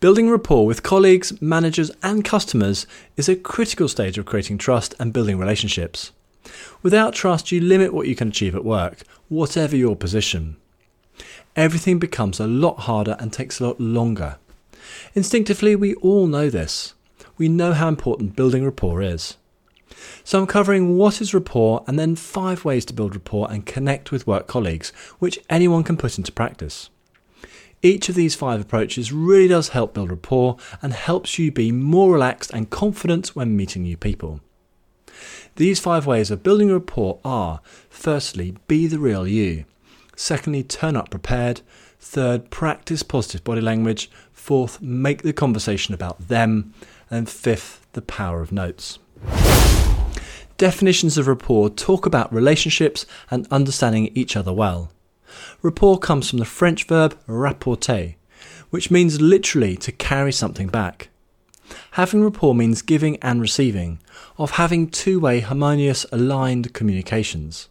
Building rapport with colleagues, managers, and customers is a critical stage of creating trust and building relationships. Without trust, you limit what you can achieve at work, whatever your position. Everything becomes a lot harder and takes a lot longer. Instinctively, we all know this. We know how important building rapport is. So I'm covering what is rapport and then five ways to build rapport and connect with work colleagues, which anyone can put into practice. Each of these five approaches really does help build rapport and helps you be more relaxed and confident when meeting new people. These five ways of building rapport are firstly, be the real you. Secondly, turn up prepared. Third, practice positive body language. Fourth, make the conversation about them. And fifth, the power of notes. Definitions of rapport talk about relationships and understanding each other well. Rapport comes from the French verb rapporter, which means literally to carry something back. Having rapport means giving and receiving, of having two way, harmonious, aligned communications.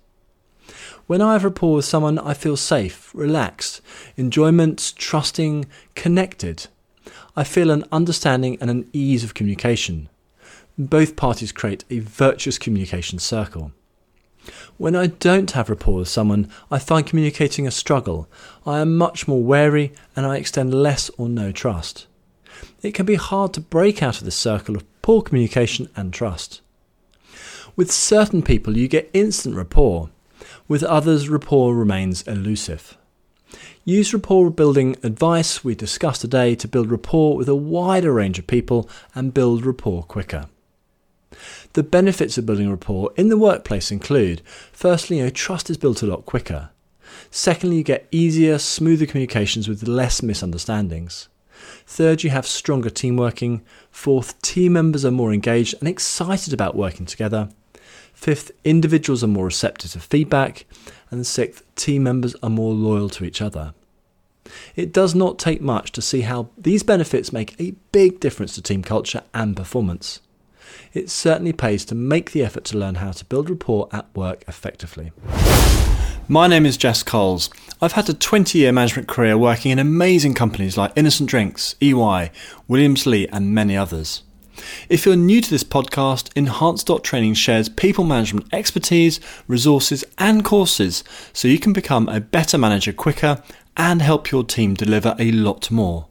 When I have rapport with someone, I feel safe, relaxed, enjoyment, trusting, connected. I feel an understanding and an ease of communication. Both parties create a virtuous communication circle. When I don't have rapport with someone, I find communicating a struggle. I am much more wary and I extend less or no trust. It can be hard to break out of this circle of poor communication and trust. With certain people, you get instant rapport. With others, rapport remains elusive. Use rapport building advice we discussed today to build rapport with a wider range of people and build rapport quicker. The benefits of building rapport in the workplace include firstly, you know, trust is built a lot quicker. Secondly, you get easier, smoother communications with less misunderstandings. Third, you have stronger team working. Fourth, team members are more engaged and excited about working together. Fifth, individuals are more receptive to feedback. And sixth, team members are more loyal to each other. It does not take much to see how these benefits make a big difference to team culture and performance it certainly pays to make the effort to learn how to build rapport at work effectively. My name is Jess Coles. I've had a 20 year management career working in amazing companies like Innocent Drinks, EY, Williams Lea, and many others. If you're new to this podcast, Enhance.training shares people management expertise, resources, and courses so you can become a better manager quicker and help your team deliver a lot more.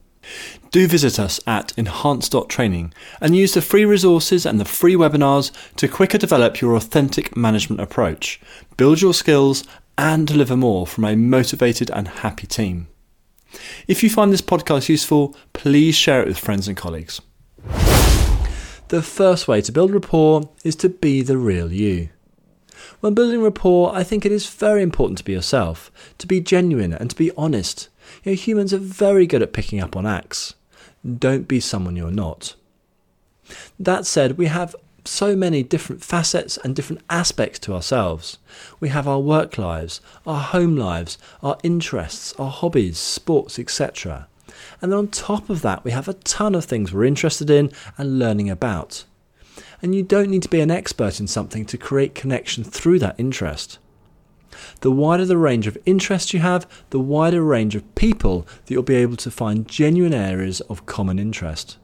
Do visit us at enhance.training and use the free resources and the free webinars to quicker develop your authentic management approach, build your skills, and deliver more from a motivated and happy team. If you find this podcast useful, please share it with friends and colleagues. The first way to build rapport is to be the real you. When building rapport, I think it is very important to be yourself, to be genuine and to be honest. You know, humans are very good at picking up on acts. Don't be someone you're not. That said, we have so many different facets and different aspects to ourselves. We have our work lives, our home lives, our interests, our hobbies, sports, etc. And then on top of that, we have a ton of things we're interested in and learning about. And you don't need to be an expert in something to create connection through that interest. The wider the range of interests you have, the wider range of people that you'll be able to find genuine areas of common interest.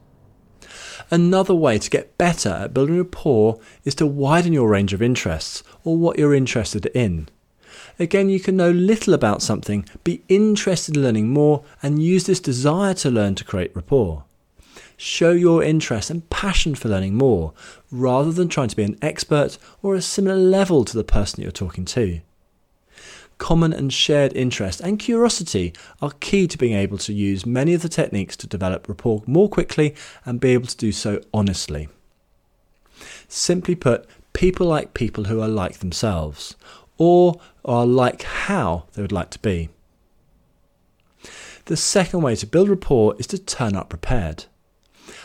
Another way to get better at building rapport is to widen your range of interests or what you're interested in. Again, you can know little about something, be interested in learning more, and use this desire to learn to create rapport. Show your interest and passion for learning more, rather than trying to be an expert or a similar level to the person you're talking to common and shared interest, and curiosity are key to being able to use many of the techniques to develop rapport more quickly and be able to do so honestly. Simply put, people like people who are like themselves, or are like how they would like to be. The second way to build rapport is to turn up prepared.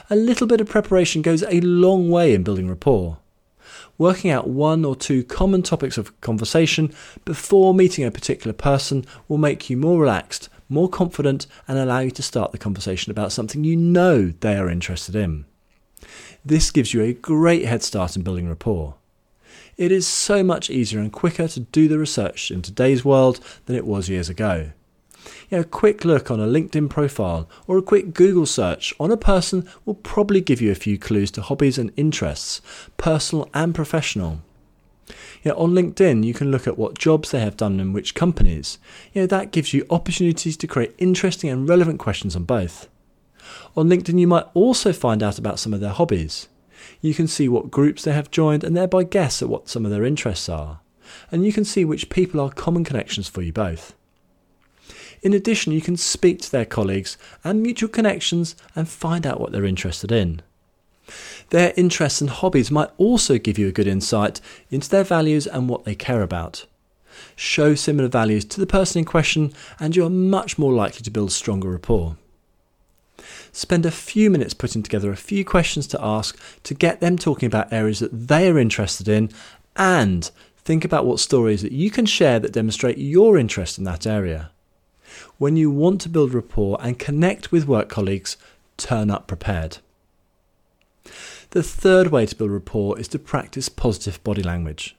A little bit of preparation goes a long way in building rapport working out one or two common topics of conversation before meeting a particular person will make you more relaxed, more confident, and allow you to start the conversation about something you know they are interested in. This gives you a great head start in building rapport. It is so much easier and quicker to do the research in today's world than it was years ago. A quick look on a LinkedIn profile or a quick Google search on a person will probably give you a few clues to hobbies and interests, personal and professional. On LinkedIn, you can look at what jobs they have done in which companies. That gives you opportunities to create interesting and relevant questions on both. On LinkedIn, you might also find out about some of their hobbies. You can see what groups they have joined and thereby guess at what some of their interests are. And you can see which people are common connections for you both. In addition, you can speak to their colleagues and mutual connections and find out what they're interested in. Their interests and hobbies might also give you a good insight into their values and what they care about. Show similar values to the person in question, and you are much more likely to build stronger rapport. Spend a few minutes putting together a few questions to ask to get them talking about areas that they are interested in, and think about what stories that you can share that demonstrate your interest in that area. When you want to build rapport and connect with work colleagues, turn up prepared. The third way to build rapport is to practice positive body language.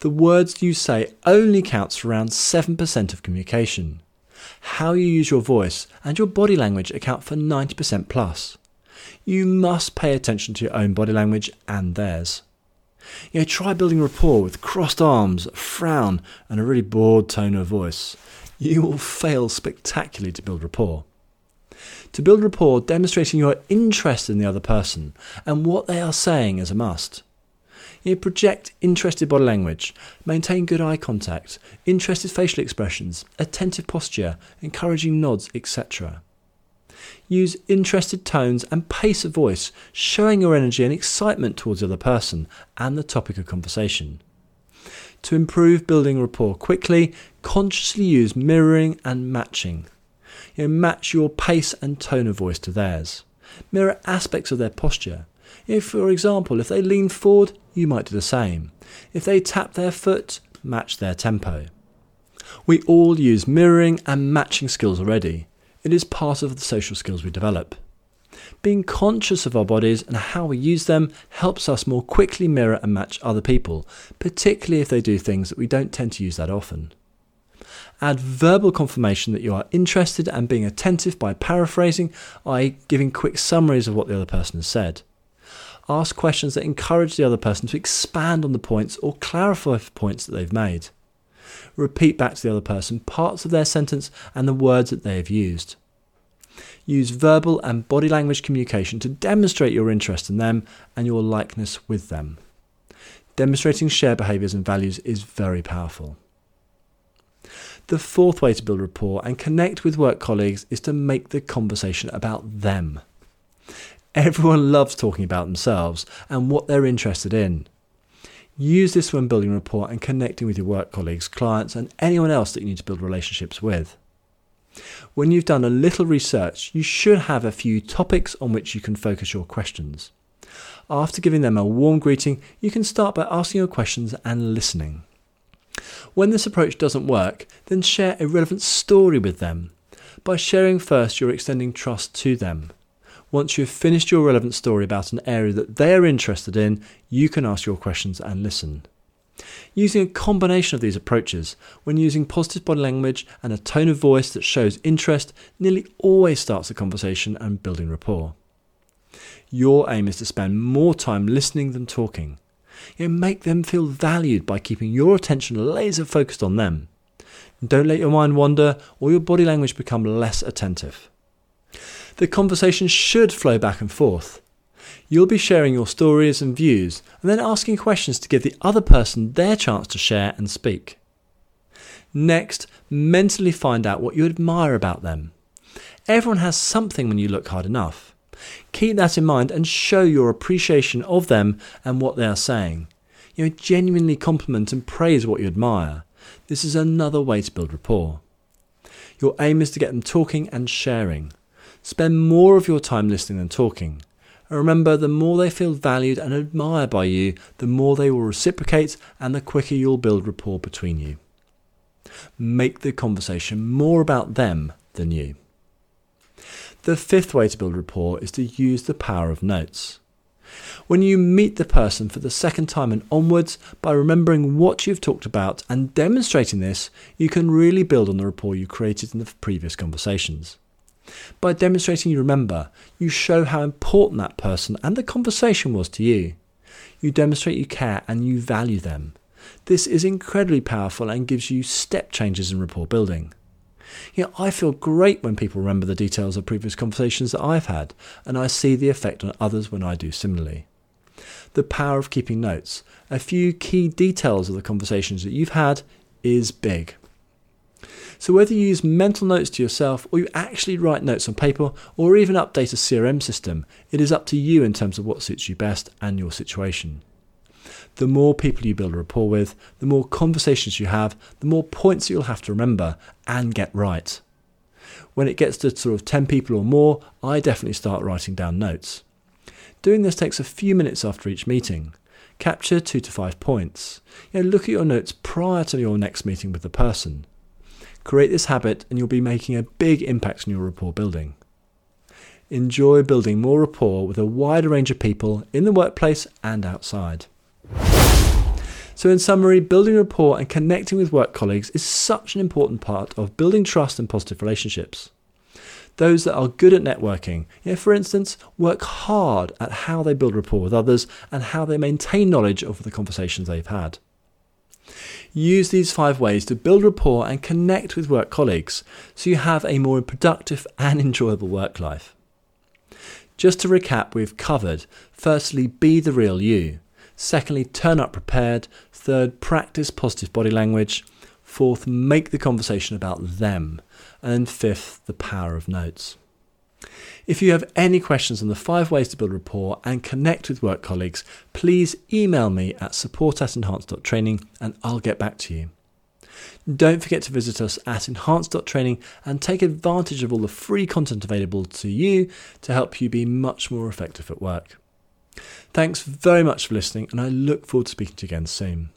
The words you say only counts for around 7% of communication. How you use your voice and your body language account for 90% plus. You must pay attention to your own body language and theirs. You know, try building rapport with crossed arms, a frown, and a really bored tone of voice. You will fail spectacularly to build rapport. To build rapport, demonstrating your interest in the other person and what they are saying is a must. You project interested body language, maintain good eye contact, interested facial expressions, attentive posture, encouraging nods, etc. Use interested tones and pace of voice, showing your energy and excitement towards the other person and the topic of conversation. To improve building rapport quickly, consciously use mirroring and matching. You know, match your pace and tone of voice to theirs. Mirror aspects of their posture. If, for example, if they lean forward, you might do the same. If they tap their foot, match their tempo. We all use mirroring and matching skills already. It is part of the social skills we develop. Being conscious of our bodies and how we use them helps us more quickly mirror and match other people, particularly if they do things that we don't tend to use that often. Add verbal confirmation that you are interested and being attentive by paraphrasing, i.e., giving quick summaries of what the other person has said. Ask questions that encourage the other person to expand on the points or clarify points that they've made. Repeat back to the other person parts of their sentence and the words that they have used. Use verbal and body language communication to demonstrate your interest in them and your likeness with them. Demonstrating shared behaviours and values is very powerful. The fourth way to build rapport and connect with work colleagues is to make the conversation about them. Everyone loves talking about themselves and what they're interested in. Use this when building rapport and connecting with your work colleagues, clients, and anyone else that you need to build relationships with. When you've done a little research, you should have a few topics on which you can focus your questions. After giving them a warm greeting, you can start by asking your questions and listening. When this approach doesn't work, then share a relevant story with them. By sharing first, you're extending trust to them. Once you've finished your relevant story about an area that they are interested in, you can ask your questions and listen. Using a combination of these approaches, when using positive body language and a tone of voice that shows interest, nearly always starts a conversation and building rapport. Your aim is to spend more time listening than talking. You know, make them feel valued by keeping your attention laser focused on them. Don't let your mind wander or your body language become less attentive. The conversation should flow back and forth. You'll be sharing your stories and views and then asking questions to give the other person their chance to share and speak. Next, mentally find out what you admire about them. Everyone has something when you look hard enough. Keep that in mind and show your appreciation of them and what they are saying. You know, genuinely compliment and praise what you admire. This is another way to build rapport. Your aim is to get them talking and sharing. Spend more of your time listening than talking. And remember, the more they feel valued and admired by you, the more they will reciprocate and the quicker you'll build rapport between you. Make the conversation more about them than you. The fifth way to build rapport is to use the power of notes. When you meet the person for the second time and onwards, by remembering what you've talked about and demonstrating this, you can really build on the rapport you created in the previous conversations. By demonstrating you remember, you show how important that person and the conversation was to you. You demonstrate you care and you value them. This is incredibly powerful and gives you step changes in rapport building. You know, I feel great when people remember the details of previous conversations that I've had, and I see the effect on others when I do similarly. The power of keeping notes, a few key details of the conversations that you've had, is big. So, whether you use mental notes to yourself or you actually write notes on paper or even update a CRM system, it is up to you in terms of what suits you best and your situation. The more people you build a rapport with, the more conversations you have, the more points you'll have to remember and get right. When it gets to sort of 10 people or more, I definitely start writing down notes. Doing this takes a few minutes after each meeting. Capture two to five points. You know, look at your notes prior to your next meeting with the person. Create this habit and you'll be making a big impact on your rapport building. Enjoy building more rapport with a wider range of people in the workplace and outside. So, in summary, building rapport and connecting with work colleagues is such an important part of building trust and positive relationships. Those that are good at networking, you know, for instance, work hard at how they build rapport with others and how they maintain knowledge of the conversations they've had. Use these five ways to build rapport and connect with work colleagues so you have a more productive and enjoyable work life. Just to recap, we've covered firstly, be the real you. Secondly, turn up prepared. Third, practice positive body language. Fourth, make the conversation about them. And fifth, the power of notes. If you have any questions on the five ways to build rapport and connect with work colleagues, please email me at support at enhance.training and I'll get back to you. Don't forget to visit us at enhance.training and take advantage of all the free content available to you to help you be much more effective at work. Thanks very much for listening, and I look forward to speaking to you again soon.